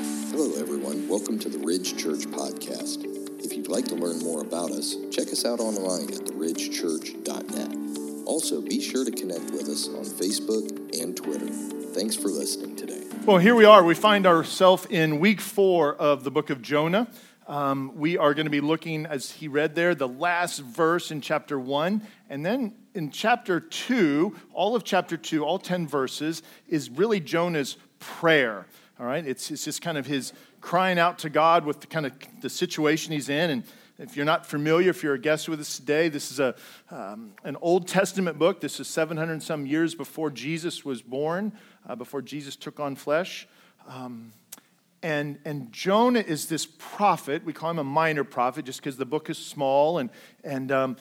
Hello, everyone. Welcome to the Ridge Church Podcast. If you'd like to learn more about us, check us out online at theridgechurch.net. Also, be sure to connect with us on Facebook and Twitter. Thanks for listening today. Well, here we are. We find ourselves in week four of the book of Jonah. Um, we are going to be looking, as he read there, the last verse in chapter one. And then in chapter two, all of chapter two, all 10 verses, is really Jonah's prayer. All right, it's, it's just kind of his crying out to God with the kind of the situation he's in. And if you're not familiar, if you're a guest with us today, this is a, um, an Old Testament book. This is 700 some years before Jesus was born, uh, before Jesus took on flesh. Um, and, and Jonah is this prophet. We call him a minor prophet just because the book is small. And, and um,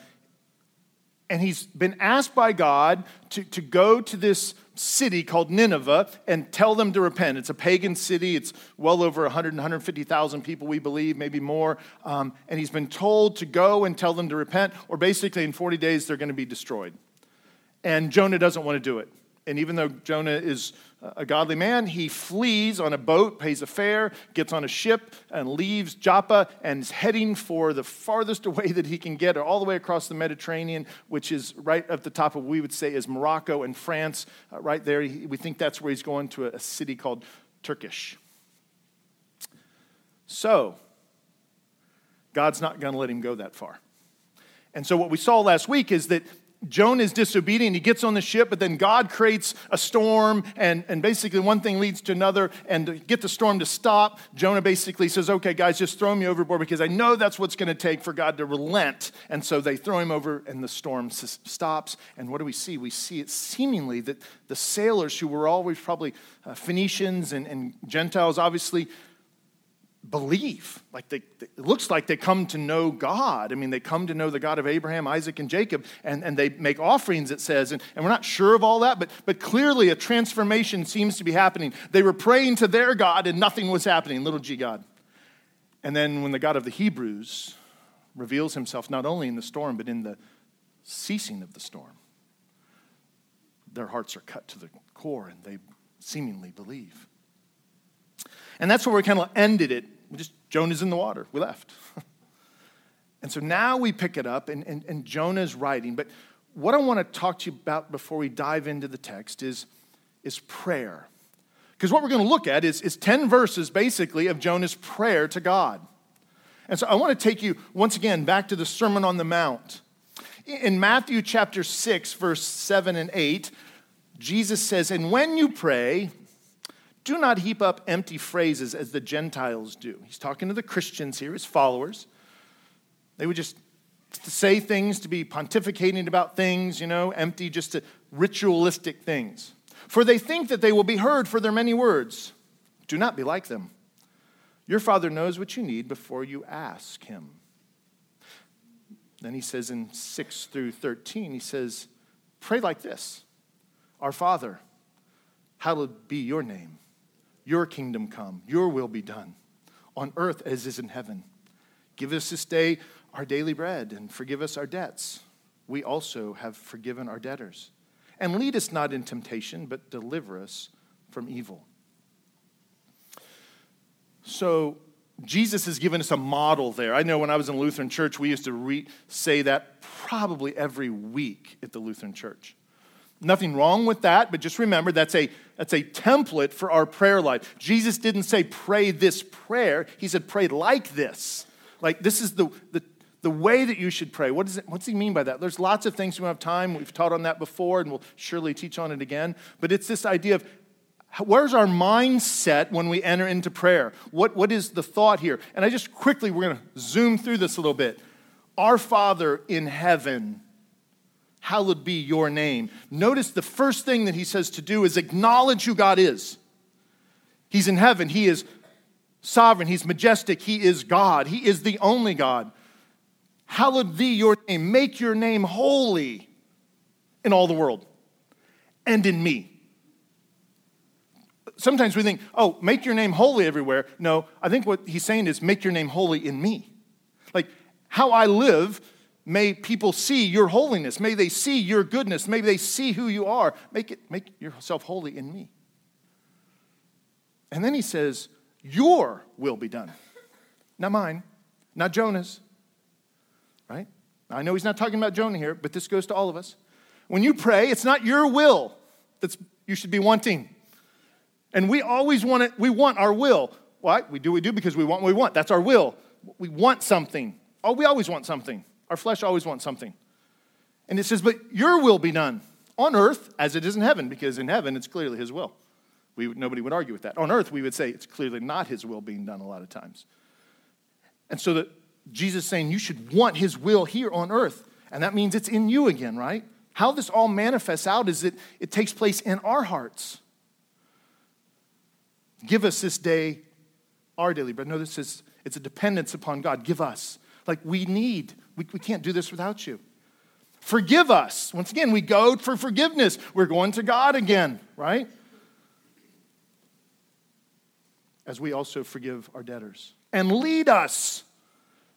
and he's been asked by God to, to go to this city called Nineveh and tell them to repent. It's a pagan city. It's well over 100 150,000 people, we believe, maybe more. Um, and he's been told to go and tell them to repent, or basically in 40 days they're going to be destroyed. And Jonah doesn't want to do it. And even though Jonah is a godly man, he flees on a boat, pays a fare, gets on a ship, and leaves Joppa and is heading for the farthest away that he can get, or all the way across the Mediterranean, which is right at the top of what we would say is Morocco and France. Uh, right there, we think that's where he's going to a, a city called Tarshish. So, God's not going to let him go that far. And so, what we saw last week is that Jonah is disobedient. He gets on the ship, but then God creates a storm, and, and basically one thing leads to another. And to get the storm to stop, Jonah basically says, Okay, guys, just throw me overboard because I know that's what's going to take for God to relent. And so they throw him over, and the storm stops. And what do we see? We see it seemingly that the sailors, who were always probably uh, Phoenicians and, and Gentiles, obviously believe. Like they, it looks like they come to know God. I mean, they come to know the God of Abraham, Isaac, and Jacob, and, and they make offerings, it says. And, and we're not sure of all that, but, but clearly a transformation seems to be happening. They were praying to their God, and nothing was happening, little g God. And then when the God of the Hebrews reveals himself not only in the storm, but in the ceasing of the storm, their hearts are cut to the core and they seemingly believe. And that's where we kind of ended it. We just, Jonah's in the water. We left. and so now we pick it up, and, and, and Jonah's writing. But what I want to talk to you about before we dive into the text is, is prayer. Because what we're going to look at is, is 10 verses basically of Jonah's prayer to God. And so I want to take you once again back to the Sermon on the Mount. In Matthew chapter 6, verse 7 and 8, Jesus says, And when you pray, do not heap up empty phrases as the Gentiles do. He's talking to the Christians here, his followers. They would just say things to be pontificating about things, you know, empty, just ritualistic things. For they think that they will be heard for their many words. Do not be like them. Your Father knows what you need before you ask Him. Then he says in 6 through 13, he says, Pray like this Our Father, hallowed be your name. Your kingdom come, your will be done, on earth as is in heaven. Give us this day our daily bread, and forgive us our debts. We also have forgiven our debtors. And lead us not in temptation, but deliver us from evil. So, Jesus has given us a model there. I know when I was in Lutheran church, we used to re- say that probably every week at the Lutheran church. Nothing wrong with that, but just remember that's a, that's a template for our prayer life. Jesus didn't say pray this prayer, he said pray like this. Like this is the, the, the way that you should pray. What does, it, what does he mean by that? There's lots of things we don't have time. We've taught on that before, and we'll surely teach on it again. But it's this idea of where's our mindset when we enter into prayer? What, what is the thought here? And I just quickly, we're going to zoom through this a little bit. Our Father in heaven hallowed be your name. Notice the first thing that he says to do is acknowledge who God is. He's in heaven, he is sovereign, he's majestic, he is God, he is the only God. Hallowed be your name. Make your name holy in all the world and in me. Sometimes we think, oh, make your name holy everywhere. No, I think what he's saying is make your name holy in me. Like how I live May people see your holiness. May they see your goodness. May they see who you are. Make, it, make yourself holy in me. And then he says, your will be done. Not mine, not Jonah's, right? I know he's not talking about Jonah here, but this goes to all of us. When you pray, it's not your will that you should be wanting. And we always want it, we want our will. Why? We do we do because we want what we want. That's our will. We want something. Oh, we always want something. Our flesh always wants something. And it says, but your will be done on earth as it is in heaven, because in heaven it's clearly his will. We, nobody would argue with that. On earth, we would say it's clearly not his will being done a lot of times. And so that Jesus saying you should want his will here on earth. And that means it's in you again, right? How this all manifests out is that it takes place in our hearts. Give us this day our daily bread. No, this is it's a dependence upon God. Give us. Like we need, we, we can't do this without you. Forgive us. Once again, we go for forgiveness. We're going to God again, right? As we also forgive our debtors. And lead us.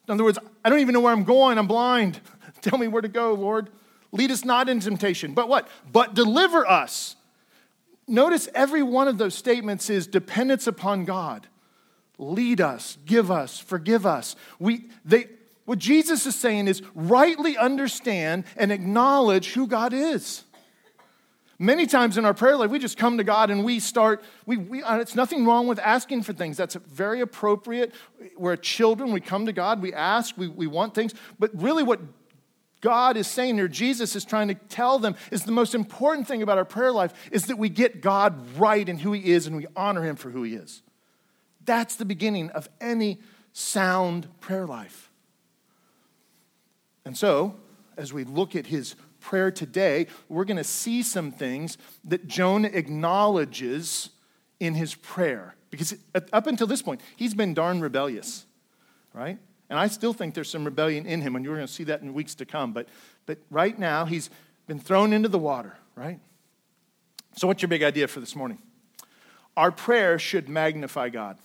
In other words, I don't even know where I'm going. I'm blind. Tell me where to go, Lord. Lead us not in temptation. But what? But deliver us. Notice every one of those statements is dependence upon God. Lead us, give us, forgive us. We, they, what Jesus is saying is rightly understand and acknowledge who God is. Many times in our prayer life, we just come to God and we start, we, we, uh, it's nothing wrong with asking for things. That's very appropriate. We're children, we come to God, we ask, we, we want things. But really, what God is saying here, Jesus is trying to tell them, is the most important thing about our prayer life is that we get God right in who He is and we honor Him for who He is. That's the beginning of any sound prayer life. And so, as we look at his prayer today, we're going to see some things that Jonah acknowledges in his prayer. Because up until this point, he's been darn rebellious, right? And I still think there's some rebellion in him, and you're going to see that in weeks to come. But, but right now, he's been thrown into the water, right? So, what's your big idea for this morning? Our prayer should magnify God.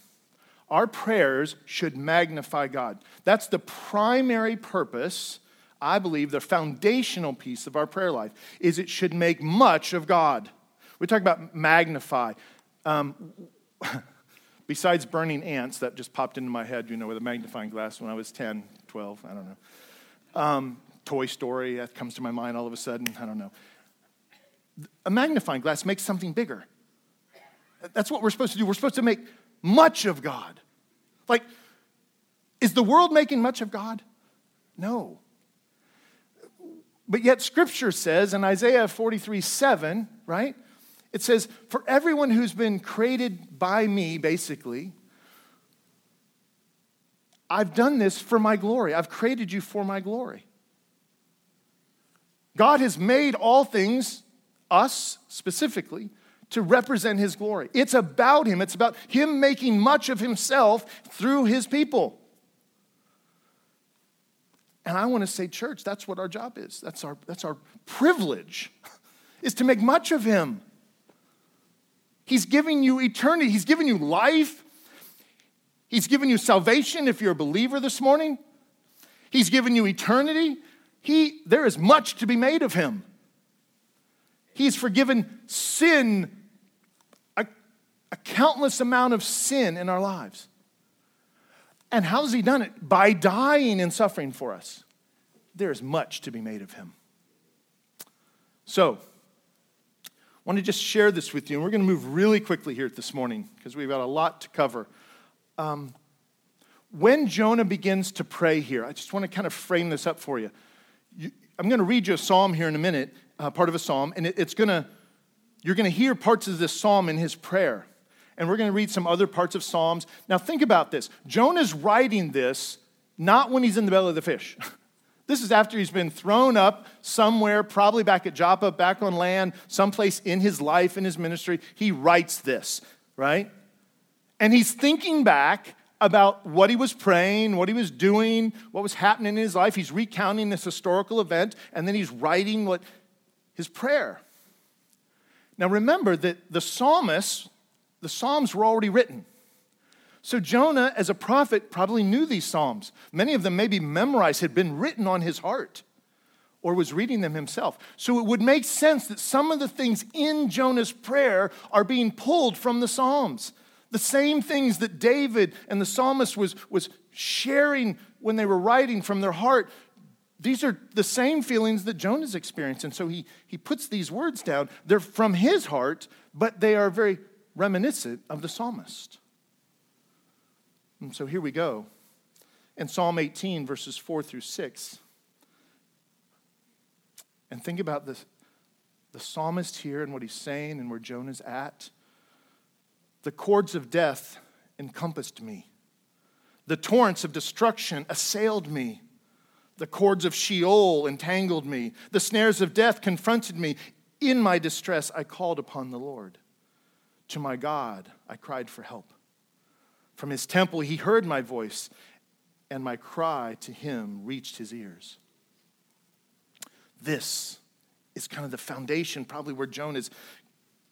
Our prayers should magnify God. That's the primary purpose I believe the foundational piece of our prayer life is it should make much of God. We talk about magnify. Um, besides burning ants, that just popped into my head, you know, with a magnifying glass when I was 10, 12, I don't know. Um, Toy Story, that comes to my mind all of a sudden, I don't know. A magnifying glass makes something bigger. That's what we're supposed to do. We're supposed to make much of God. Like, is the world making much of God? No. But yet, Scripture says in Isaiah 43 7, right? It says, For everyone who's been created by me, basically, I've done this for my glory. I've created you for my glory. God has made all things, us specifically, to represent his glory. It's about him, it's about him making much of himself through his people. And I want to say, church, that's what our job is. That's our, that's our privilege, is to make much of Him. He's giving you eternity, He's giving you life, He's given you salvation if you're a believer this morning. He's given you eternity. He, there is much to be made of Him. He's forgiven sin, a, a countless amount of sin in our lives. And how has he done it? By dying and suffering for us. There is much to be made of him. So, I want to just share this with you, and we're going to move really quickly here this morning because we've got a lot to cover. Um, when Jonah begins to pray here, I just want to kind of frame this up for you. you I'm going to read you a psalm here in a minute, uh, part of a psalm, and it, it's going to, you're going to hear parts of this psalm in his prayer and we're going to read some other parts of Psalms. Now, think about this Jonah's writing this not when he's in the belly of the fish. This is after he's been thrown up somewhere, probably back at Joppa, back on land, someplace in his life, in his ministry. He writes this, right? And he's thinking back about what he was praying, what he was doing, what was happening in his life. He's recounting this historical event, and then he's writing what his prayer. Now remember that the psalmists, the Psalms were already written. So Jonah, as a prophet, probably knew these Psalms. Many of them maybe memorized, had been written on his heart, or was reading them himself. So it would make sense that some of the things in Jonah's prayer are being pulled from the Psalms. The same things that David and the psalmist was, was sharing when they were writing from their heart. These are the same feelings that Jonah's experienced. And so he, he puts these words down. They're from his heart, but they are very reminiscent of the psalmist. And so here we go. In Psalm 18, verses 4 through 6. And think about this, the psalmist here and what he's saying and where Jonah's at. The cords of death encompassed me. The torrents of destruction assailed me. The cords of Sheol entangled me. The snares of death confronted me. In my distress, I called upon the Lord. To my God, I cried for help. From his temple, he heard my voice, and my cry to him reached his ears. This is kind of the foundation, probably where Jonah is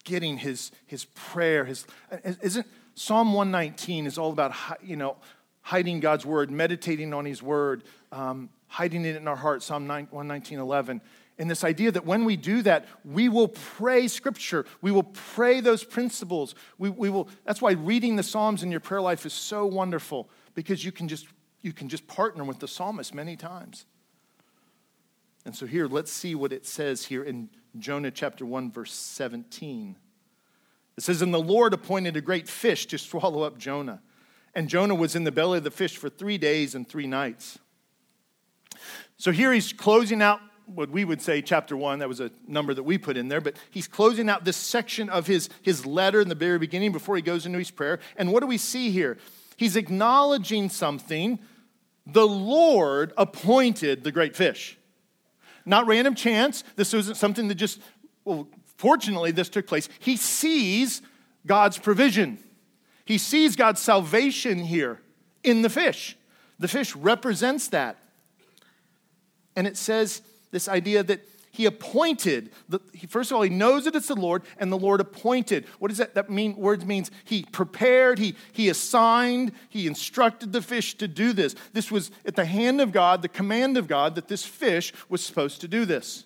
getting his, his prayer. His, isn't Psalm 119 is all about, you know, hiding God's word, meditating on his word, um, hiding it in our heart, Psalm 119, 11. And this idea that when we do that, we will pray scripture. We will pray those principles. We, we will, that's why reading the Psalms in your prayer life is so wonderful because you can just, you can just partner with the psalmist many times. And so here, let's see what it says here in Jonah chapter 1, verse 17. It says, And the Lord appointed a great fish to swallow up Jonah. And Jonah was in the belly of the fish for three days and three nights. So here he's closing out what we would say chapter one. That was a number that we put in there, but he's closing out this section of his, his letter in the very beginning before he goes into his prayer. And what do we see here? He's acknowledging something. The Lord appointed the great fish. Not random chance. This wasn't something that just, well, fortunately, this took place. He sees God's provision, he sees God's salvation here in the fish. The fish represents that. And it says this idea that he appointed. The, he, first of all, he knows that it's the Lord, and the Lord appointed. What does that, that mean? Words means he prepared, he, he assigned, he instructed the fish to do this. This was at the hand of God, the command of God, that this fish was supposed to do this.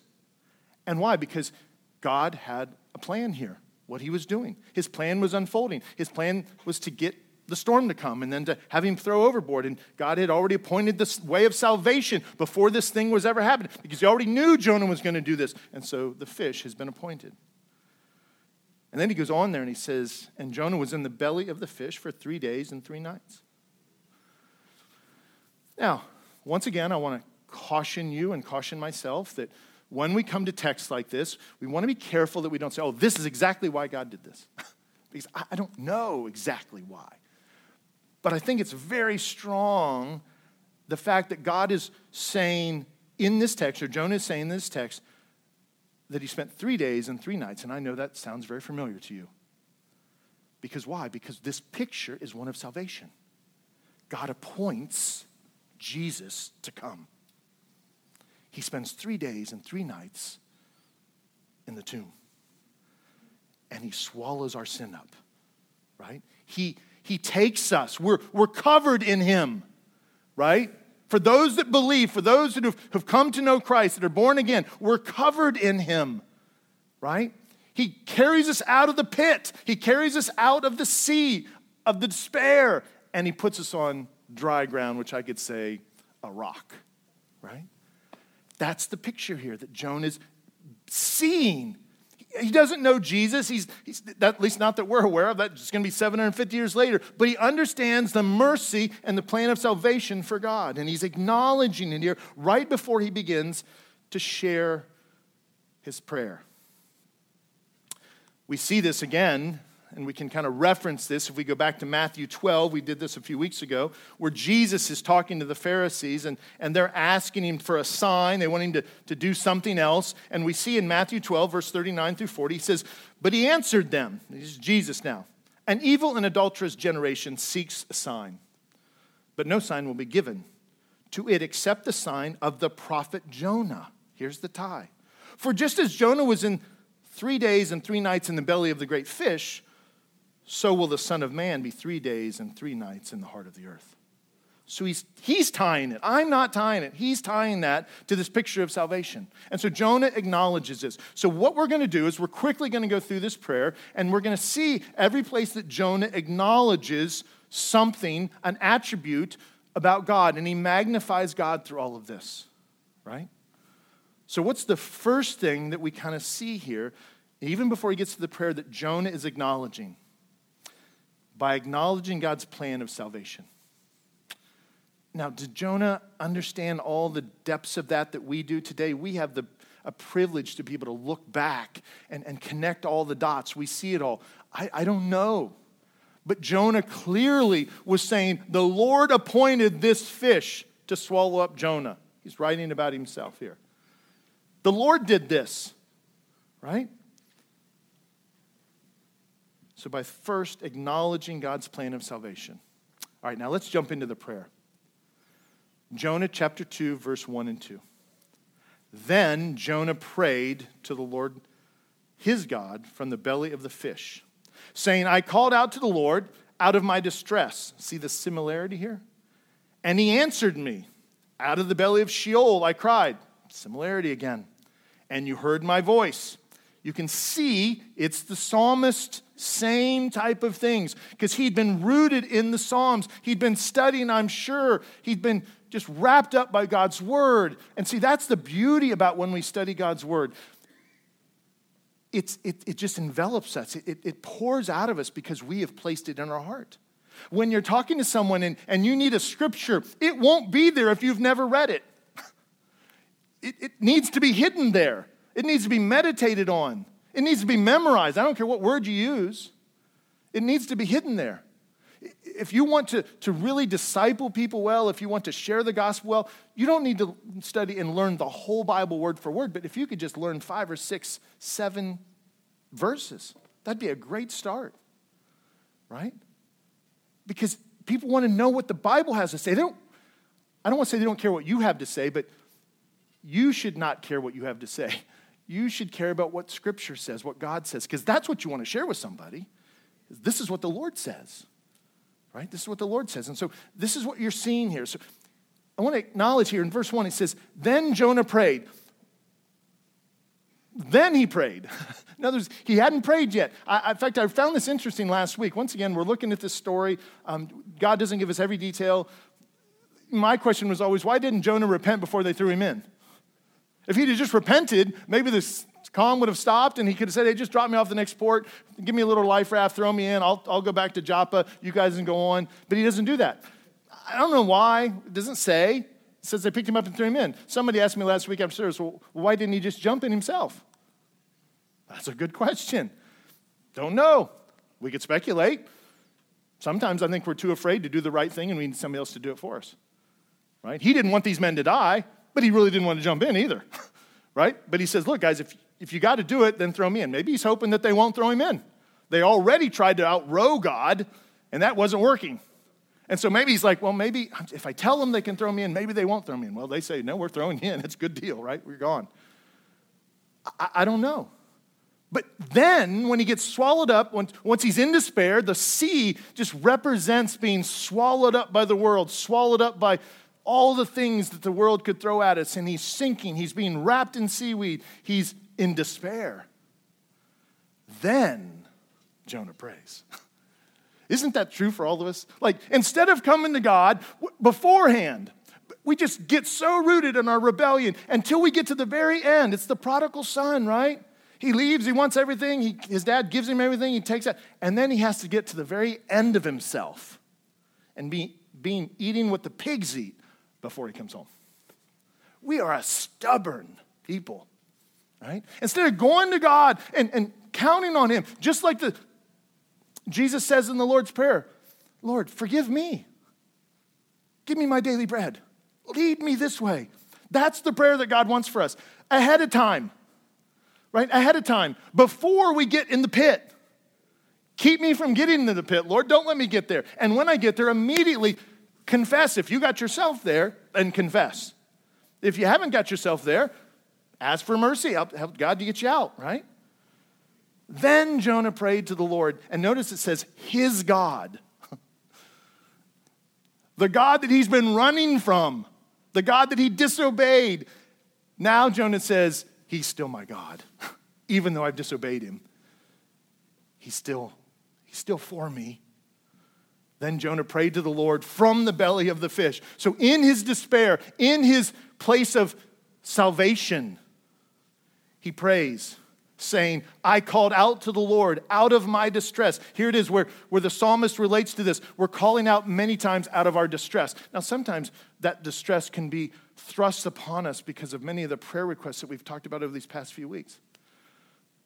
And why? Because God had a plan here, what he was doing. His plan was unfolding. His plan was to get the storm to come and then to have him throw overboard. And God had already appointed this way of salvation before this thing was ever happening because he already knew Jonah was going to do this. And so the fish has been appointed. And then he goes on there and he says, And Jonah was in the belly of the fish for three days and three nights. Now, once again, I want to caution you and caution myself that when we come to texts like this, we want to be careful that we don't say, oh, this is exactly why God did this. because I don't know exactly why. But I think it's very strong the fact that God is saying in this text, or Jonah is saying in this text, that he spent three days and three nights. And I know that sounds very familiar to you. Because why? Because this picture is one of salvation. God appoints Jesus to come. He spends three days and three nights in the tomb. And he swallows our sin up, right? He, he takes us. We're, we're covered in Him, right? For those that believe, for those that have, have come to know Christ, that are born again, we're covered in Him, right? He carries us out of the pit, He carries us out of the sea, of the despair, and He puts us on dry ground, which I could say a rock, right? That's the picture here that Jonah is seeing he doesn't know Jesus. He's, he's at least not that we're aware of. That's going to be 750 years later. But he understands the mercy and the plan of salvation for God. And he's acknowledging it here right before he begins to share his prayer. We see this again and we can kind of reference this if we go back to Matthew 12. We did this a few weeks ago, where Jesus is talking to the Pharisees and, and they're asking him for a sign. They want him to, to do something else. And we see in Matthew 12, verse 39 through 40, he says, But he answered them, this is Jesus now, an evil and adulterous generation seeks a sign, but no sign will be given to it except the sign of the prophet Jonah. Here's the tie. For just as Jonah was in three days and three nights in the belly of the great fish, so will the Son of Man be three days and three nights in the heart of the earth. So he's, he's tying it. I'm not tying it. He's tying that to this picture of salvation. And so Jonah acknowledges this. So, what we're going to do is we're quickly going to go through this prayer and we're going to see every place that Jonah acknowledges something, an attribute about God, and he magnifies God through all of this, right? So, what's the first thing that we kind of see here, even before he gets to the prayer that Jonah is acknowledging? By acknowledging God's plan of salvation. Now, did Jonah understand all the depths of that that we do today? We have the a privilege to be able to look back and, and connect all the dots. We see it all. I, I don't know. But Jonah clearly was saying, The Lord appointed this fish to swallow up Jonah. He's writing about himself here. The Lord did this, right? So, by first acknowledging God's plan of salvation. All right, now let's jump into the prayer. Jonah chapter 2, verse 1 and 2. Then Jonah prayed to the Lord his God from the belly of the fish, saying, I called out to the Lord out of my distress. See the similarity here? And he answered me. Out of the belly of Sheol I cried. Similarity again. And you heard my voice. You can see it's the psalmist, same type of things, because he'd been rooted in the Psalms. He'd been studying, I'm sure. He'd been just wrapped up by God's word. And see, that's the beauty about when we study God's word. It's, it, it just envelops us, it, it pours out of us because we have placed it in our heart. When you're talking to someone and, and you need a scripture, it won't be there if you've never read it. It, it needs to be hidden there, it needs to be meditated on, it needs to be memorized. I don't care what word you use, it needs to be hidden there if you want to, to really disciple people well, if you want to share the gospel well, you don't need to study and learn the whole Bible word for word, but if you could just learn five or six, seven verses, that'd be a great start, right? Because people want to know what the Bible has to say. They don't, I don't want to say they don't care what you have to say, but you should not care what you have to say. You should care about what Scripture says, what God says, because that's what you want to share with somebody. This is what the Lord says right? This is what the Lord says. And so this is what you're seeing here. So I want to acknowledge here in verse 1, he says, Then Jonah prayed. Then he prayed. in other words, he hadn't prayed yet. I, in fact, I found this interesting last week. Once again, we're looking at this story. Um, God doesn't give us every detail. My question was always, why didn't Jonah repent before they threw him in? If he'd just repented, maybe this calm would have stopped and he could have said, Hey, just drop me off the next port, give me a little life raft, throw me in, I'll, I'll go back to Joppa, you guys can go on. But he doesn't do that. I don't know why. It doesn't say. It says they picked him up and threw him in. Somebody asked me last week after service, well, why didn't he just jump in himself? That's a good question. Don't know. We could speculate. Sometimes I think we're too afraid to do the right thing and we need somebody else to do it for us. Right? He didn't want these men to die, but he really didn't want to jump in either. right? But he says, look, guys, if, if you got to do it, then throw me in. Maybe he's hoping that they won't throw him in. They already tried to outrow God, and that wasn't working. And so maybe he's like, well, maybe if I tell them they can throw me in, maybe they won't throw me in. Well, they say, no, we're throwing you in. It's a good deal, right? We're gone. I, I don't know. But then, when he gets swallowed up, once, once he's in despair, the sea just represents being swallowed up by the world, swallowed up by all the things that the world could throw at us. And he's sinking, he's being wrapped in seaweed, he's in despair. Then Jonah prays. Isn't that true for all of us? Like, instead of coming to God beforehand, we just get so rooted in our rebellion until we get to the very end. It's the prodigal son, right? He leaves, he wants everything, he, his dad gives him everything, he takes that, and then he has to get to the very end of himself and be being eating what the pigs eat before he comes home. We are a stubborn people right? Instead of going to God and, and counting on Him, just like the Jesus says in the Lord's Prayer, Lord, forgive me. Give me my daily bread. Lead me this way. That's the prayer that God wants for us ahead of time, right? Ahead of time, before we get in the pit. Keep me from getting into the pit, Lord. Don't let me get there. And when I get there, immediately confess. If you got yourself there, and confess. If you haven't got yourself there, Ask for mercy, help, help God to get you out, right? Then Jonah prayed to the Lord, and notice it says, his God. the God that he's been running from, the God that he disobeyed. Now Jonah says, He's still my God, even though I've disobeyed him. He's still, he's still for me. Then Jonah prayed to the Lord from the belly of the fish. So, in his despair, in his place of salvation, he prays, saying, I called out to the Lord out of my distress. Here it is where, where the psalmist relates to this. We're calling out many times out of our distress. Now, sometimes that distress can be thrust upon us because of many of the prayer requests that we've talked about over these past few weeks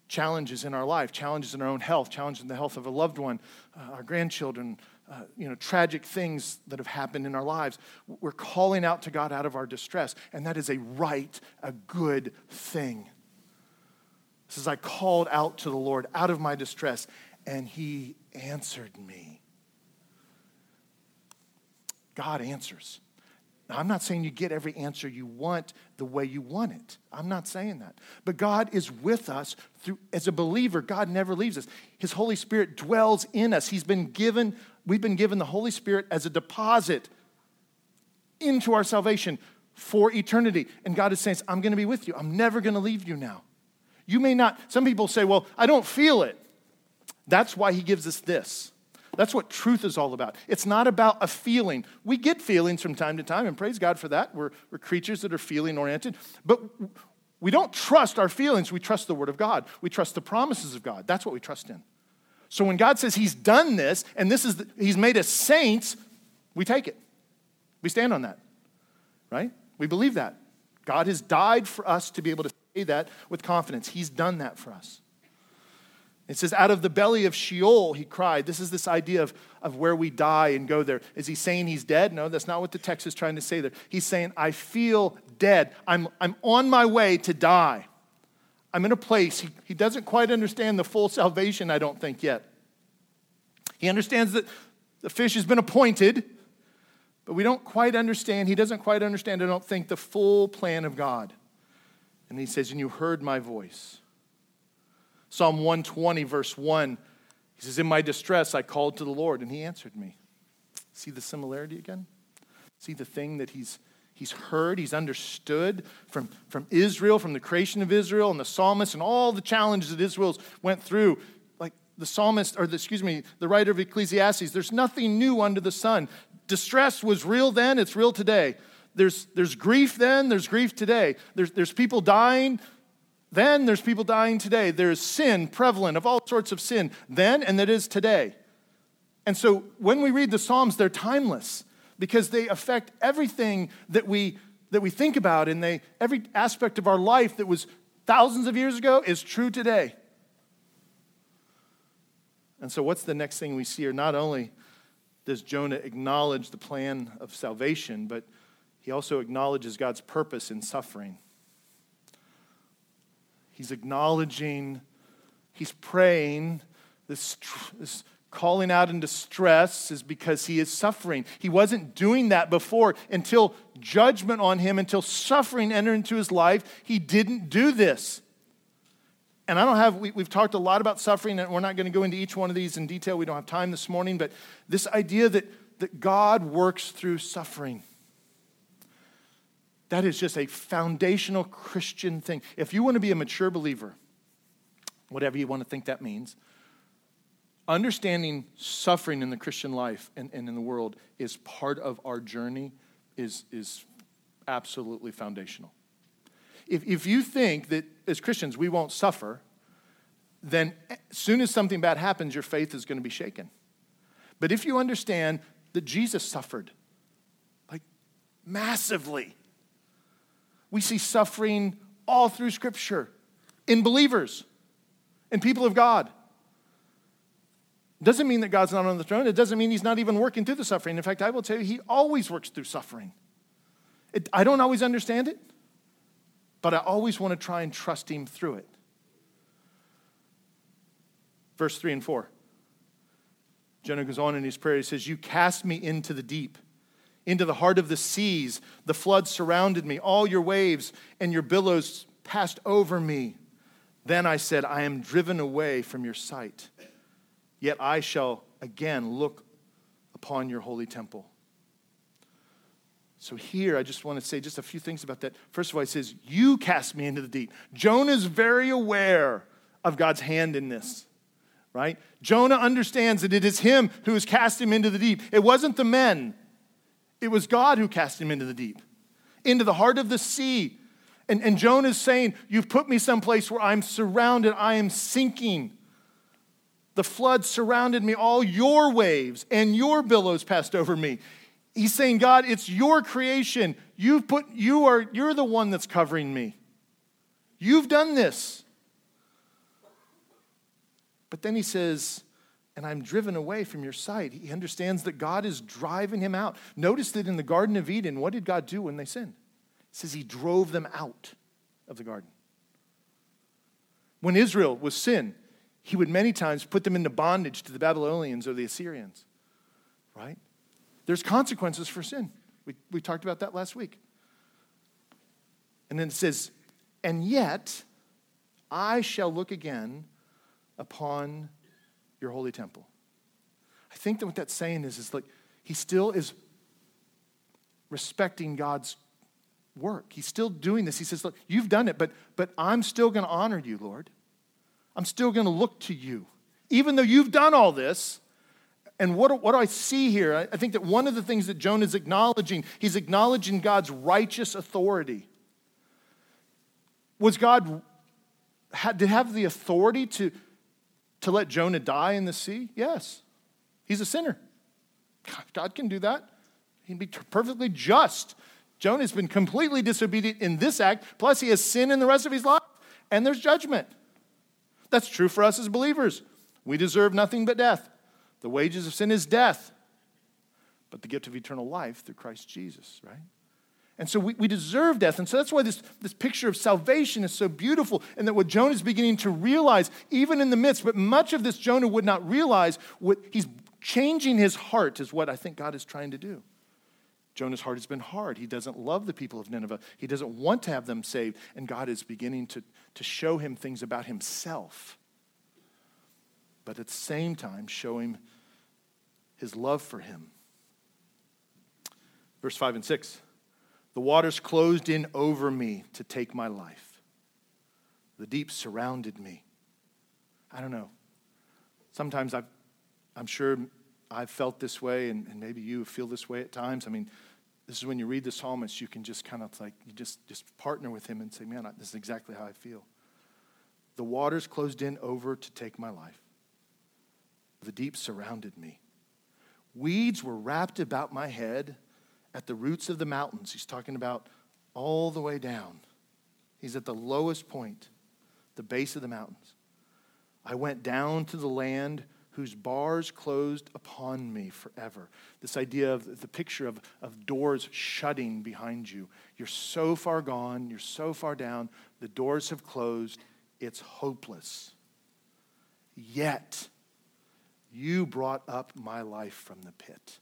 challenges in our life, challenges in our own health, challenges in the health of a loved one, uh, our grandchildren, uh, you know, tragic things that have happened in our lives. We're calling out to God out of our distress, and that is a right, a good thing. This is I called out to the Lord out of my distress, and He answered me. God answers. Now, I'm not saying you get every answer you want the way you want it. I'm not saying that. But God is with us through as a believer, God never leaves us. His Holy Spirit dwells in us. He's been given, we've been given the Holy Spirit as a deposit into our salvation for eternity. And God is saying, I'm going to be with you. I'm never going to leave you now. You may not, some people say, well, I don't feel it. That's why he gives us this. That's what truth is all about. It's not about a feeling. We get feelings from time to time, and praise God for that. We're, we're creatures that are feeling oriented. But we don't trust our feelings. We trust the Word of God. We trust the promises of God. That's what we trust in. So when God says He's done this, and this is the, He's made us saints, we take it. We stand on that, right? We believe that. God has died for us to be able to say that with confidence. He's done that for us. It says, out of the belly of Sheol, he cried. This is this idea of, of where we die and go there. Is he saying he's dead? No, that's not what the text is trying to say there. He's saying, I feel dead. I'm, I'm on my way to die. I'm in a place. He, he doesn't quite understand the full salvation, I don't think, yet. He understands that the fish has been appointed, but we don't quite understand. He doesn't quite understand, I don't think, the full plan of God. And he says, And you heard my voice. Psalm 120, verse 1, he says, In my distress, I called to the Lord, and he answered me. See the similarity again? See the thing that he's, he's heard, he's understood from, from Israel, from the creation of Israel, and the psalmist, and all the challenges that Israel's went through. Like the psalmist, or the, excuse me, the writer of Ecclesiastes, there's nothing new under the sun. Distress was real then, it's real today. There's, there's grief then, there's grief today. There's, there's people dying, then there's people dying today. There's sin prevalent of all sorts of sin then and that is today. And so when we read the Psalms, they're timeless because they affect everything that we that we think about and they every aspect of our life that was thousands of years ago is true today. And so what's the next thing we see here? Not only does Jonah acknowledge the plan of salvation, but he also acknowledges God's purpose in suffering. He's acknowledging, he's praying. This, this calling out in distress is because he is suffering. He wasn't doing that before until judgment on him, until suffering entered into his life. He didn't do this. And I don't have, we, have talked a lot about suffering, and we're not going to go into each one of these in detail. We don't have time this morning, but this idea that, that God works through suffering. That is just a foundational Christian thing. If you want to be a mature believer, whatever you want to think that means, understanding suffering in the Christian life and, and in the world is part of our journey, is, is absolutely foundational. If, if you think that as Christians we won't suffer, then as soon as something bad happens, your faith is going to be shaken. But if you understand that Jesus suffered, like massively, we see suffering all through Scripture in believers, in people of God. Doesn't mean that God's not on the throne. It doesn't mean He's not even working through the suffering. In fact, I will tell you, He always works through suffering. It, I don't always understand it, but I always want to try and trust Him through it. Verse 3 and 4. Jonah goes on in his prayer. He says, You cast me into the deep into the heart of the seas. The flood surrounded me. All your waves and your billows passed over me. Then I said, I am driven away from your sight. Yet I shall again look upon your holy temple. So here, I just want to say just a few things about that. First of all, he says, You cast me into the deep. Jonah is very aware of God's hand in this, right? Jonah understands that it is him who has cast him into the deep. It wasn't the men, it was God who cast him into the deep, into the heart of the sea. And, and Jonah is saying, You've put me someplace where I'm surrounded, I am sinking. The flood surrounded me, all your waves and your billows passed over me. He's saying, God, it's your creation. You've put, you are, you're the one that's covering me. You've done this. But then he says, and I'm driven away from your sight. He understands that God is driving him out. Notice that in the Garden of Eden, what did God do when they sinned? It says he drove them out of the garden. When Israel was sin, he would many times put them into bondage to the Babylonians or the Assyrians, right? There's consequences for sin. We, we talked about that last week. And then it says, And yet I shall look again upon your holy temple. I think that what that's saying is, is like he still is respecting God's work. He's still doing this. He says, Look, you've done it, but, but I'm still going to honor you, Lord. I'm still going to look to you. Even though you've done all this, and what, what do I see here? I, think that one of the things that Jonah is acknowledging, he's acknowledging God's righteous authority. Was God, had, did have the authority to, to let Jonah die in the sea? Yes. He's a sinner. God can do that. He'd be perfectly just. Jonah's been completely disobedient in this act, plus he has sin in the rest of his life, and there's judgment. That's true for us as believers. We deserve nothing but death. The wages of sin is death, but the gift of eternal life through Christ Jesus, right? And so we, we deserve death. And so that's why this, this picture of salvation is so beautiful. And that what Jonah is beginning to realize, even in the midst, but much of this Jonah would not realize, what he's changing his heart, is what I think God is trying to do. Jonah's heart has been hard. He doesn't love the people of Nineveh. He doesn't want to have them saved. And God is beginning to, to show him things about himself. But at the same time, show him his love for him. Verse 5 and 6 The waters closed in over me to take my life, the deep surrounded me. I don't know. Sometimes i am sure I've felt this way, and, and maybe you feel this way at times. I mean, this is when you read the psalmist, you can just kind of like, you just, just partner with him and say, man, this is exactly how I feel. The waters closed in over to take my life. The deep surrounded me. Weeds were wrapped about my head at the roots of the mountains. He's talking about all the way down. He's at the lowest point, the base of the mountains. I went down to the land whose bars closed upon me forever. This idea of the picture of, of doors shutting behind you. You're so far gone, you're so far down, the doors have closed, it's hopeless. Yet, you brought up my life from the pit.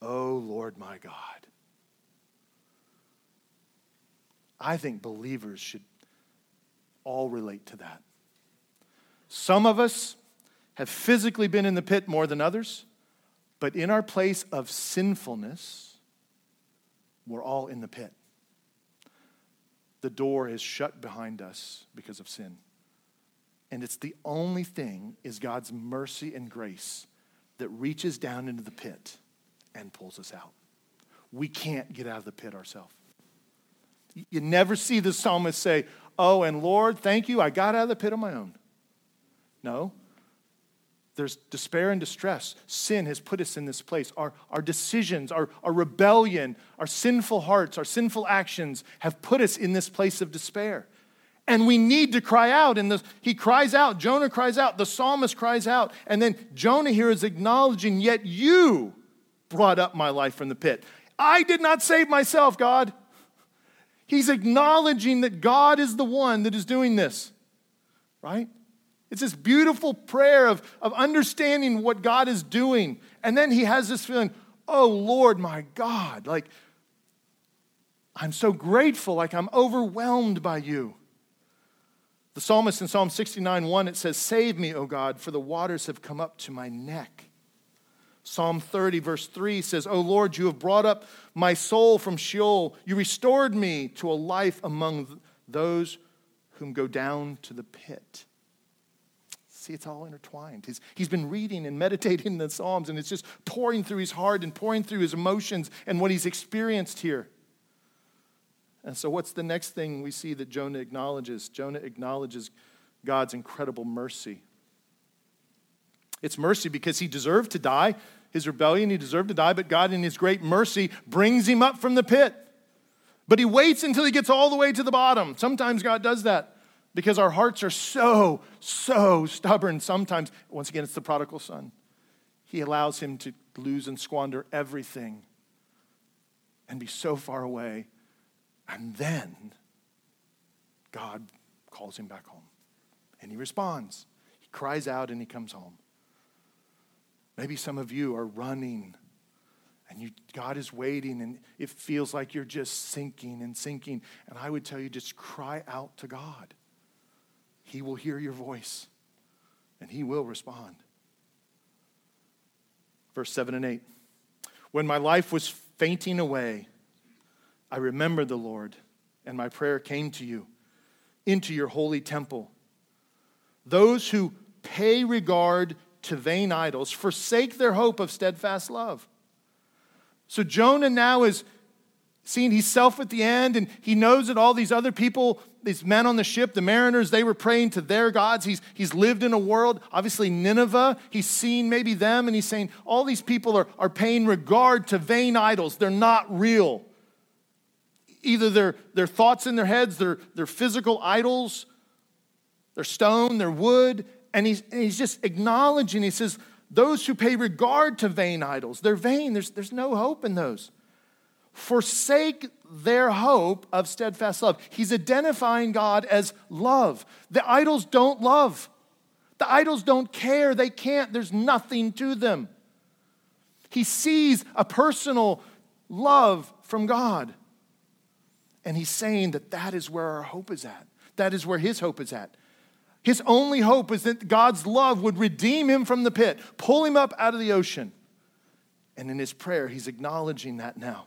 Oh, Lord my God. I think believers should all relate to that. Some of us have physically been in the pit more than others, but in our place of sinfulness, we're all in the pit. The door is shut behind us because of sin. And it's the only thing is God's mercy and grace that reaches down into the pit and pulls us out. We can't get out of the pit ourselves. You never see the psalmist say, Oh, and Lord, thank you, I got out of the pit on my own. No. There's despair and distress. Sin has put us in this place. Our, our decisions, our, our rebellion, our sinful hearts, our sinful actions have put us in this place of despair. And we need to cry out. And the, he cries out, Jonah cries out, the psalmist cries out. And then Jonah here is acknowledging, Yet you brought up my life from the pit. I did not save myself, God. He's acknowledging that God is the one that is doing this, right? It's this beautiful prayer of, of understanding what God is doing. And then he has this feeling, oh Lord, my God, like I'm so grateful, like I'm overwhelmed by you. The psalmist in Psalm 69 1, it says, Save me, O God, for the waters have come up to my neck. Psalm 30, verse 3 says, O Lord, you have brought up my soul from Sheol. You restored me to a life among those whom go down to the pit. See, it's all intertwined. He's, he's been reading and meditating the Psalms, and it's just pouring through his heart and pouring through his emotions and what he's experienced here. And so, what's the next thing we see that Jonah acknowledges? Jonah acknowledges God's incredible mercy. It's mercy because he deserved to die. His rebellion, he deserved to die, but God, in his great mercy, brings him up from the pit. But he waits until he gets all the way to the bottom. Sometimes God does that because our hearts are so, so stubborn. Sometimes, once again, it's the prodigal son. He allows him to lose and squander everything and be so far away. And then God calls him back home. And he responds. He cries out and he comes home. Maybe some of you are running and you, God is waiting and it feels like you're just sinking and sinking. And I would tell you just cry out to God. He will hear your voice and He will respond. Verse 7 and 8. When my life was fainting away, I remembered the Lord, and my prayer came to you into your holy temple. Those who pay regard to vain idols forsake their hope of steadfast love. So Jonah now is seeing he's himself at the end, and he knows that all these other people, these men on the ship, the mariners, they were praying to their gods. He's, he's lived in a world, obviously Nineveh. He's seen maybe them, and he's saying, all these people are, are paying regard to vain idols. They're not real. Either their, their thoughts in their heads, their, their physical idols, their stone, their wood, and he's, and he's just acknowledging, he says, those who pay regard to vain idols, they're vain. There's, there's no hope in those. Forsake their hope of steadfast love. He's identifying God as love. The idols don't love, the idols don't care. They can't, there's nothing to them. He sees a personal love from God. And he's saying that that is where our hope is at. That is where his hope is at. His only hope is that God's love would redeem him from the pit, pull him up out of the ocean. And in his prayer, he's acknowledging that now.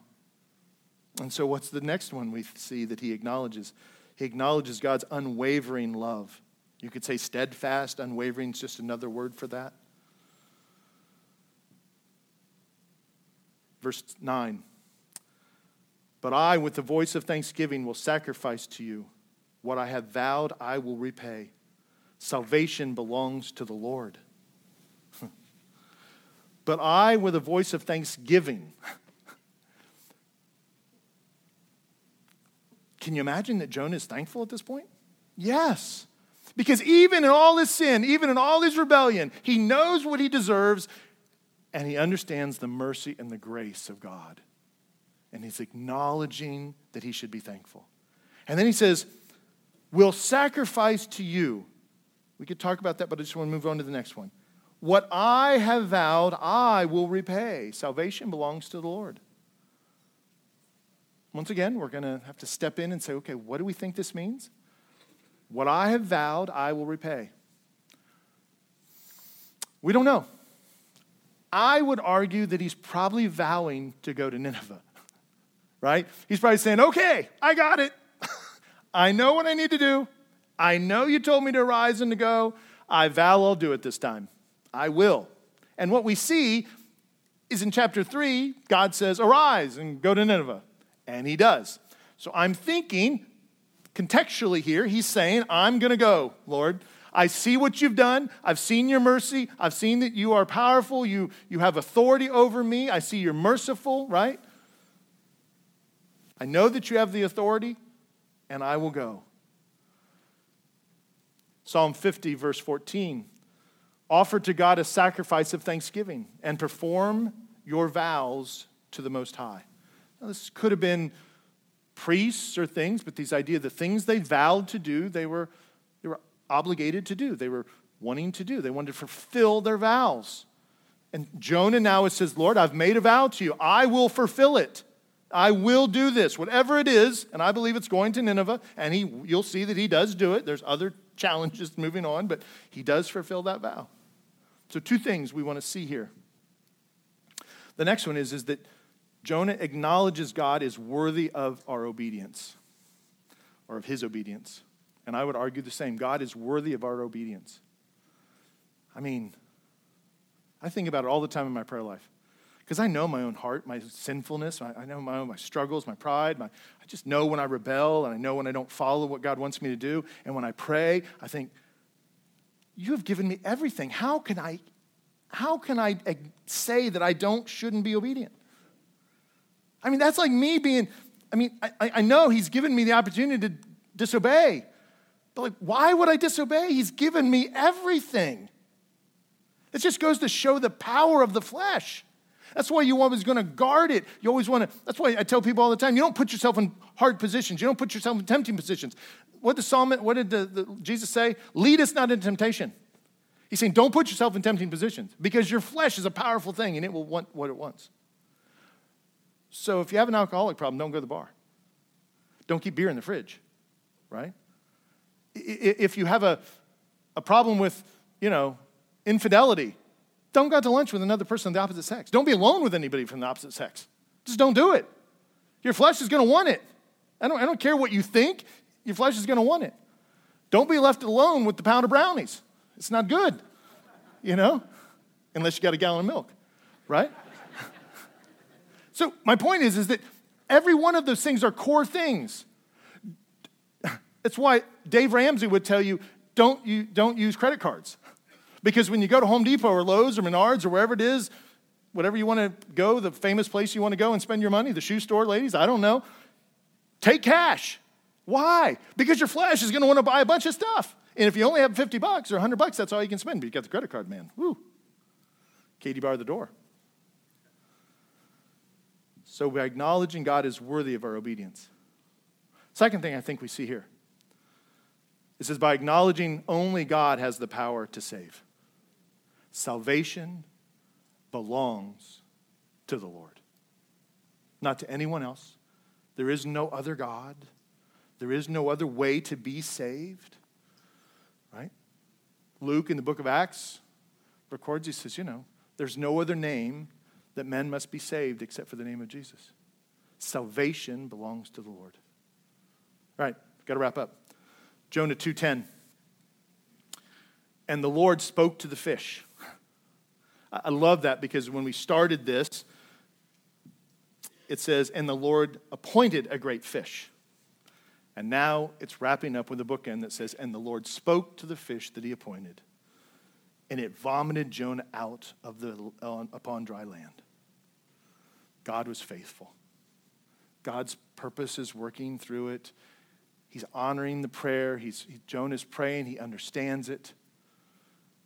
And so, what's the next one we see that he acknowledges? He acknowledges God's unwavering love. You could say steadfast, unwavering is just another word for that. Verse 9 But I, with the voice of thanksgiving, will sacrifice to you. What I have vowed, I will repay. Salvation belongs to the Lord. but I, with a voice of thanksgiving, can you imagine that Jonah is thankful at this point? Yes. Because even in all his sin, even in all his rebellion, he knows what he deserves and he understands the mercy and the grace of God. And he's acknowledging that he should be thankful. And then he says, Will sacrifice to you we could talk about that, but I just want to move on to the next one. What I have vowed, I will repay. Salvation belongs to the Lord. Once again, we're going to have to step in and say, okay, what do we think this means? What I have vowed, I will repay. We don't know. I would argue that he's probably vowing to go to Nineveh, right? He's probably saying, okay, I got it. I know what I need to do. I know you told me to rise and to go. I vow I'll do it this time. I will. And what we see is in chapter 3, God says, Arise and go to Nineveh. And he does. So I'm thinking, contextually here, he's saying, I'm going to go, Lord. I see what you've done. I've seen your mercy. I've seen that you are powerful. You, you have authority over me. I see you're merciful, right? I know that you have the authority, and I will go. Psalm 50, verse 14 Offer to God a sacrifice of thanksgiving and perform your vows to the Most High. Now, this could have been priests or things, but these idea, the things they vowed to do, they were, they were obligated to do. They were wanting to do. They wanted to fulfill their vows. And Jonah now says, Lord, I've made a vow to you. I will fulfill it. I will do this, whatever it is, and I believe it's going to Nineveh, and he, you'll see that he does do it. There's other challenges moving on, but he does fulfill that vow. So, two things we want to see here. The next one is, is that Jonah acknowledges God is worthy of our obedience or of his obedience. And I would argue the same. God is worthy of our obedience. I mean, I think about it all the time in my prayer life because I know my own heart, my sinfulness. I, know my own my struggles, my pride. My, I just know when I rebel and I know when I don't follow what God wants me to do. And when I pray, I think, "You have given me everything. How can I, how can I eh, say that I don't shouldn't be obedient?" I mean, that's like me being. I mean, I, I know He's given me the opportunity to disobey, but like, why would I disobey? He's given me everything. It just goes to show the power of the flesh. That's why you always going to guard it. You always want to, that's why I tell people all the time, you don't put yourself in hard positions. You don't put yourself in tempting positions. What did, Psalm, what did the, the, Jesus say? Lead us not into temptation. He's saying, don't put yourself in tempting positions because your flesh is a powerful thing and it will want what it wants. So if you have an alcoholic problem, don't go to the bar. Don't keep beer in the fridge, right? If you have a, a problem with, you know, infidelity. Don't go out to lunch with another person of the opposite sex. Don't be alone with anybody from the opposite sex. Just don't do it. Your flesh is going to want it. I don't, I don't care what you think, your flesh is going to want it. Don't be left alone with the pound of brownies. It's not good, you know, unless you got a gallon of milk, right? So my point is, is that every one of those things are core things. That's why Dave Ramsey would tell you, don't, you, don't use credit cards. Because when you go to Home Depot or Lowe's or Menards or wherever it is, whatever you want to go, the famous place you want to go and spend your money, the shoe store, ladies, I don't know, take cash. Why? Because your flesh is going to want to buy a bunch of stuff. And if you only have 50 bucks or 100 bucks, that's all you can spend. But you got the credit card, man. Woo. Katie bar the door. So by acknowledging God is worthy of our obedience. Second thing I think we see here. It says, by acknowledging only God has the power to save. Salvation belongs to the Lord, not to anyone else. There is no other God. There is no other way to be saved. Right? Luke in the book of Acts records, he says, you know, there's no other name that men must be saved except for the name of Jesus. Salvation belongs to the Lord. All right, got to wrap up. Jonah 2:10. And the Lord spoke to the fish. I love that because when we started this, it says, and the Lord appointed a great fish. And now it's wrapping up with a bookend that says, and the Lord spoke to the fish that he appointed, and it vomited Jonah out of the, upon dry land. God was faithful. God's purpose is working through it. He's honoring the prayer. He's, he, Jonah's praying. He understands it.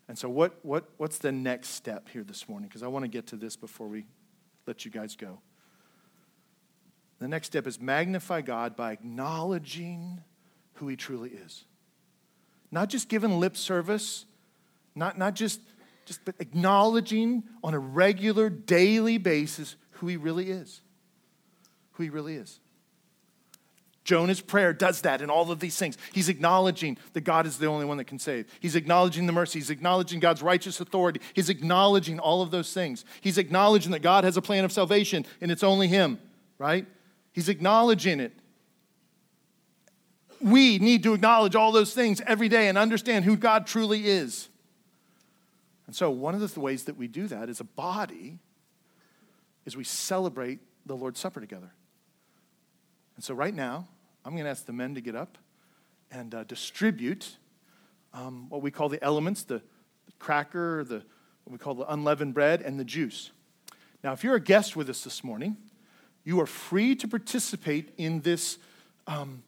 And so, what, what, what's the next step here this morning? Because I want to get to this before we let you guys go. The next step is magnify God by acknowledging who He truly is. Not just giving lip service, not, not just, just but acknowledging on a regular, daily basis who He really is. Who He really is. Jonah's prayer does that in all of these things. He's acknowledging that God is the only one that can save. He's acknowledging the mercy. He's acknowledging God's righteous authority. He's acknowledging all of those things. He's acknowledging that God has a plan of salvation and it's only Him, right? He's acknowledging it. We need to acknowledge all those things every day and understand who God truly is. And so, one of the ways that we do that as a body is we celebrate the Lord's Supper together. And so, right now, I'm going to ask the men to get up and uh, distribute um, what we call the elements the, the cracker, the, what we call the unleavened bread, and the juice. Now, if you're a guest with us this morning, you are free to participate in this, um,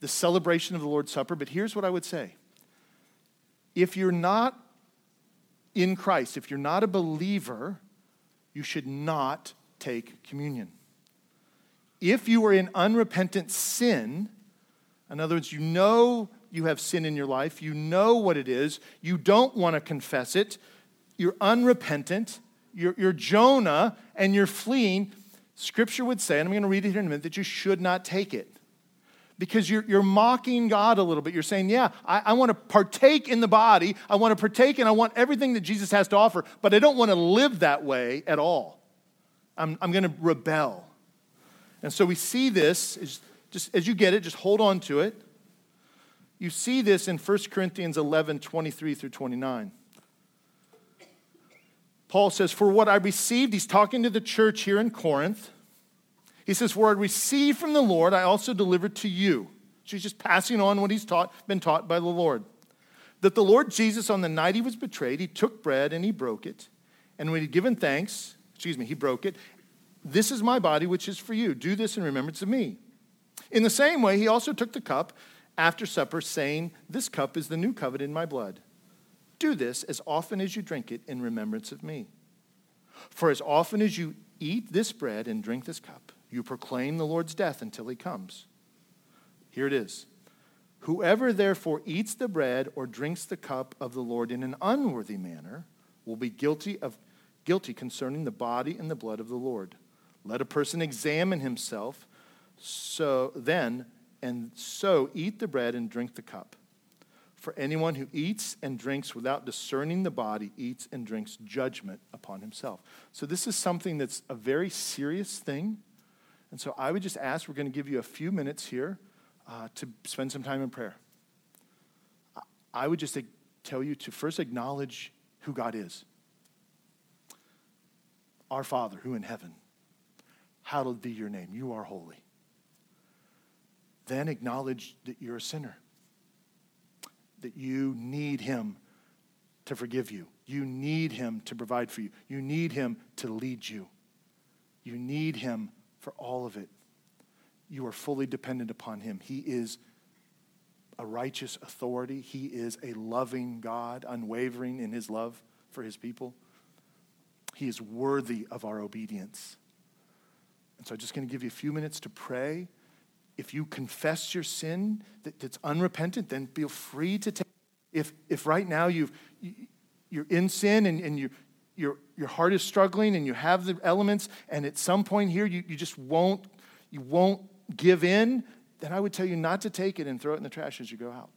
the celebration of the Lord's Supper, but here's what I would say. If you're not in Christ, if you're not a believer, you should not take communion if you are in unrepentant sin, in other words, you know you have sin in your life, you know what it is, you don't want to confess it, you're unrepentant, you're, you're Jonah, and you're fleeing, Scripture would say, and I'm going to read it here in a minute, that you should not take it. Because you're, you're mocking God a little bit. You're saying, Yeah, I, I want to partake in the body. I want to partake and I want everything that Jesus has to offer, but I don't want to live that way at all. I'm, I'm going to rebel. And so we see this, as, just as you get it, just hold on to it. You see this in 1 Corinthians 11 23 through 29. Paul says, For what I received, he's talking to the church here in Corinth. He says, For I received from the Lord, I also delivered to you. She's just passing on what he's taught, been taught by the Lord. That the Lord Jesus, on the night he was betrayed, he took bread and he broke it. And when he'd given thanks, excuse me, he broke it. This is my body, which is for you. Do this in remembrance of me. In the same way, he also took the cup after supper, saying, This cup is the new covenant in my blood. Do this as often as you drink it in remembrance of me. For as often as you eat this bread and drink this cup, you proclaim the Lord's death until he comes. Here it is. Whoever therefore eats the bread or drinks the cup of the Lord in an unworthy manner will be guilty of guilty concerning the body and the blood of the Lord. Let a person examine himself so then and so eat the bread and drink the cup. For anyone who eats and drinks without discerning the body eats and drinks judgment upon himself. So, this is something that's a very serious thing. And so, I would just ask we're going to give you a few minutes here uh, to spend some time in prayer. I would just tell you to first acknowledge who God is Our Father, who in heaven, hallowed be your name. You are holy. Then acknowledge that you're a sinner that you need Him to forgive you. You need Him to provide for you. You need Him to lead you. You need Him for all of it. You are fully dependent upon Him. He is a righteous authority, He is a loving God, unwavering in His love for His people. He is worthy of our obedience. And so I'm just going to give you a few minutes to pray if you confess your sin that, that's unrepentant, then feel free to take. If, if right now you've, you're in sin and, and you, your, your heart is struggling and you have the elements, and at some point here you, you just won't, you won't give in, then I would tell you not to take it and throw it in the trash as you go out.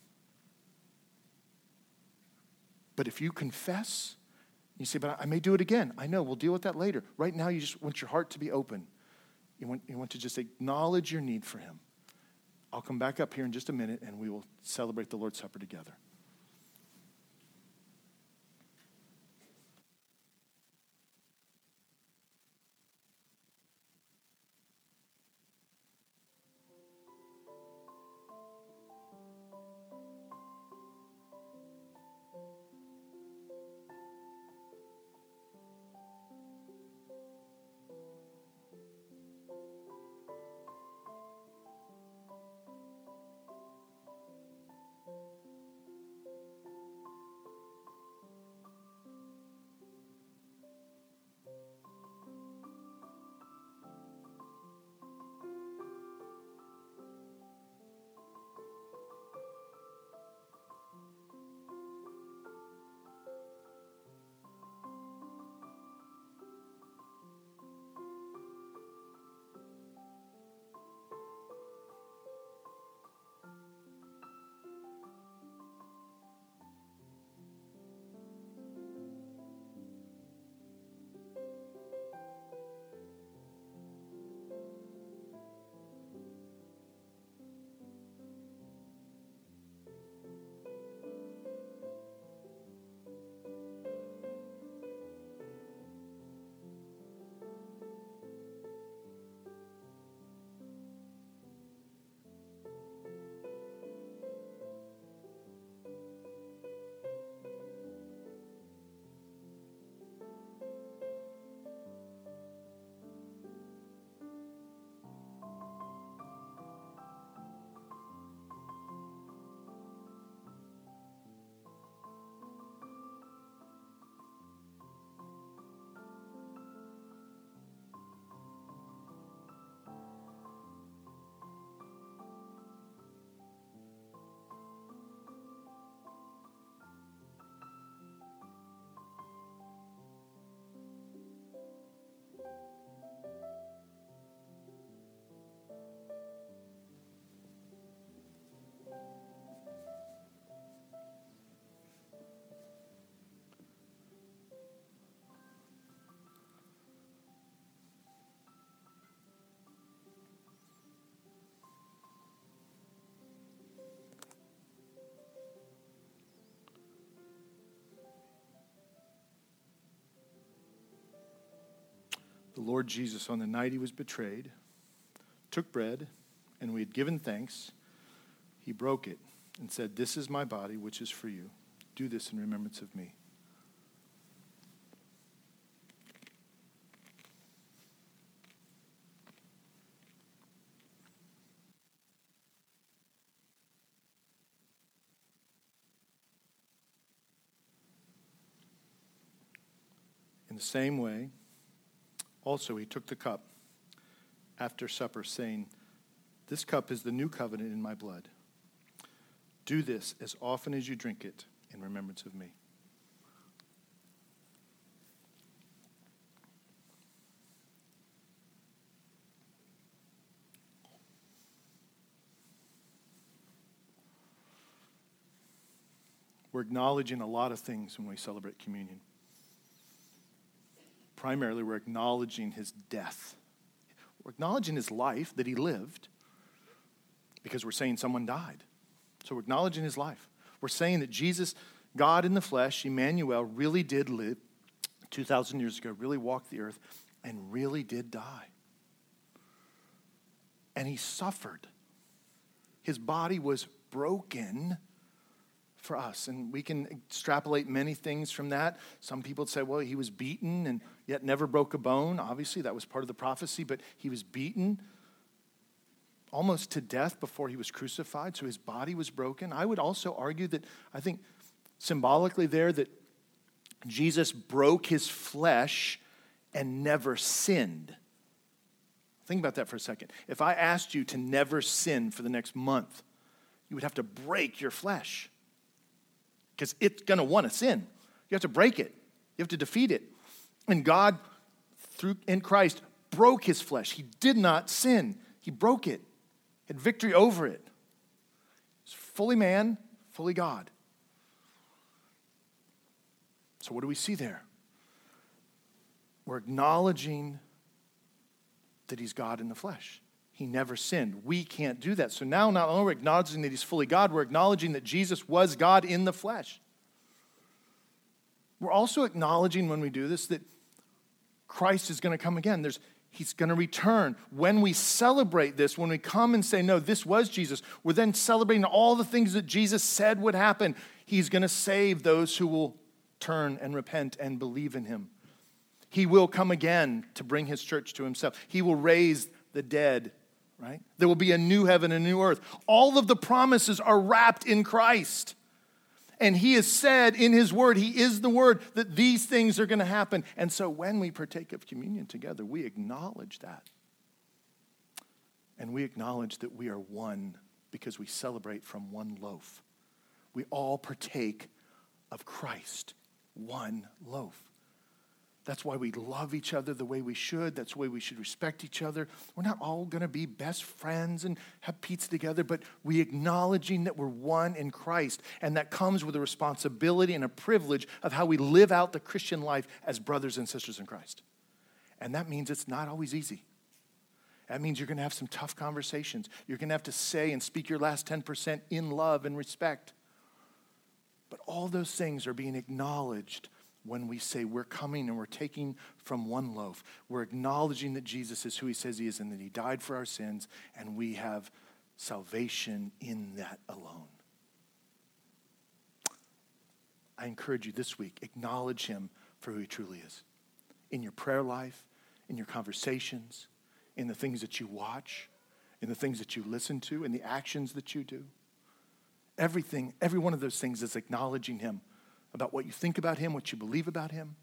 But if you confess, you say, but I may do it again. I know, we'll deal with that later. Right now, you just want your heart to be open. You want, you want to just acknowledge your need for Him. I'll come back up here in just a minute and we will celebrate the Lord's Supper together. The Lord Jesus, on the night he was betrayed, took bread, and we had given thanks. He broke it and said, This is my body, which is for you. Do this in remembrance of me. In the same way, also he took the cup after supper, saying, This cup is the new covenant in my blood. Do this as often as you drink it in remembrance of me. We're acknowledging a lot of things when we celebrate communion. Primarily, we're acknowledging his death. We're acknowledging his life that he lived because we're saying someone died. So we're acknowledging his life. We're saying that Jesus, God in the flesh, Emmanuel, really did live 2,000 years ago, really walked the earth, and really did die. And he suffered. His body was broken for us. And we can extrapolate many things from that. Some people say, well, he was beaten and yet never broke a bone. Obviously, that was part of the prophecy, but he was beaten almost to death before he was crucified, so his body was broken. I would also argue that I think symbolically there that Jesus broke his flesh and never sinned. Think about that for a second. If I asked you to never sin for the next month, you would have to break your flesh because it's going to want to sin. You have to break it, you have to defeat it. And God, through in Christ, broke his flesh. He did not sin, he broke it, had victory over it. He's fully man, fully God. So, what do we see there? We're acknowledging that he's God in the flesh. He never sinned. We can't do that. So now, not only are we acknowledging that he's fully God, we're acknowledging that Jesus was God in the flesh. We're also acknowledging when we do this that Christ is going to come again. There's, he's going to return. When we celebrate this, when we come and say, no, this was Jesus, we're then celebrating all the things that Jesus said would happen. He's going to save those who will turn and repent and believe in him. He will come again to bring his church to himself. He will raise the dead right? There will be a new heaven and a new earth. All of the promises are wrapped in Christ. And he has said in his word, he is the word, that these things are going to happen. And so when we partake of communion together, we acknowledge that. And we acknowledge that we are one because we celebrate from one loaf. We all partake of Christ, one loaf. That's why we love each other the way we should. That's the way we should respect each other. We're not all going to be best friends and have pizza together, but we acknowledging that we're one in Christ. And that comes with a responsibility and a privilege of how we live out the Christian life as brothers and sisters in Christ. And that means it's not always easy. That means you're going to have some tough conversations. You're going to have to say and speak your last 10% in love and respect. But all those things are being acknowledged when we say we're coming and we're taking from one loaf. We're acknowledging that Jesus is who he says he is and that he died for our sins, and we have salvation in that alone. I encourage you this week, acknowledge him for who he truly is. In your prayer life, in your conversations, in the things that you watch, in the things that you listen to, in the actions that you do. Everything, every one of those things is acknowledging him about what you think about him, what you believe about him.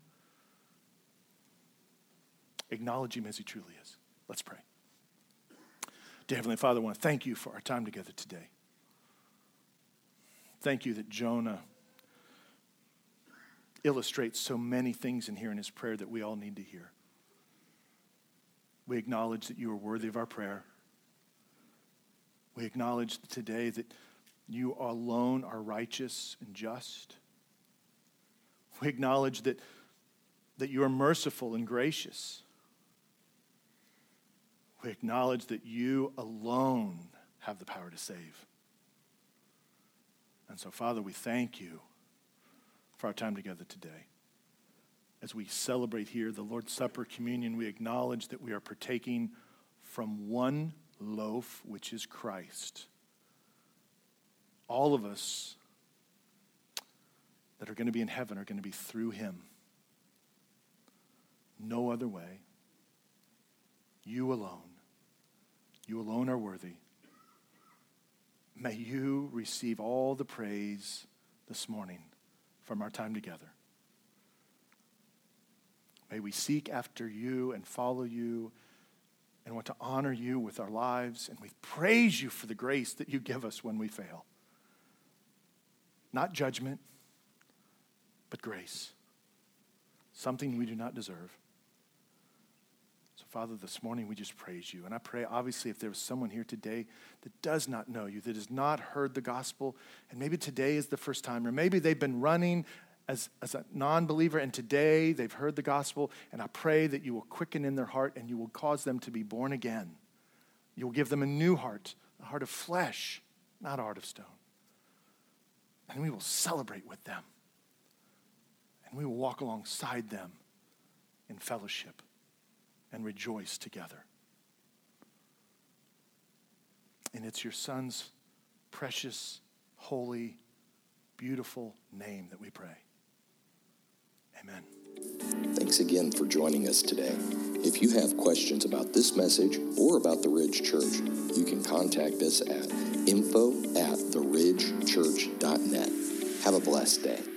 Acknowledge him as he truly is. Let's pray. Dear Heavenly Father, I want to thank you for our time together today. Thank you that Jonah illustrates so many things in here in his prayer that we all need to hear. We acknowledge that you are worthy of our prayer. We acknowledge today that you alone are righteous and just. We acknowledge that, that you are merciful and gracious. We acknowledge that you alone have the power to save. And so, Father, we thank you for our time together today. as we celebrate here the Lord's Supper communion, we acknowledge that we are partaking from one loaf, which is Christ. All of us that are going to be in heaven are going to be through him. No other way. You alone. You alone are worthy. May you receive all the praise this morning from our time together. May we seek after you and follow you and want to honor you with our lives. And we praise you for the grace that you give us when we fail. Not judgment, but grace. Something we do not deserve. So, Father, this morning we just praise you. And I pray, obviously, if there was someone here today that does not know you, that has not heard the gospel, and maybe today is the first time, or maybe they've been running as, as a non believer, and today they've heard the gospel, and I pray that you will quicken in their heart and you will cause them to be born again. You will give them a new heart, a heart of flesh, not a heart of stone. And we will celebrate with them, and we will walk alongside them in fellowship and rejoice together. And it's your son's precious, holy, beautiful name that we pray. Amen. Thanks again for joining us today. If you have questions about this message or about the Ridge Church, you can contact us at info at theridgechurch.net. Have a blessed day.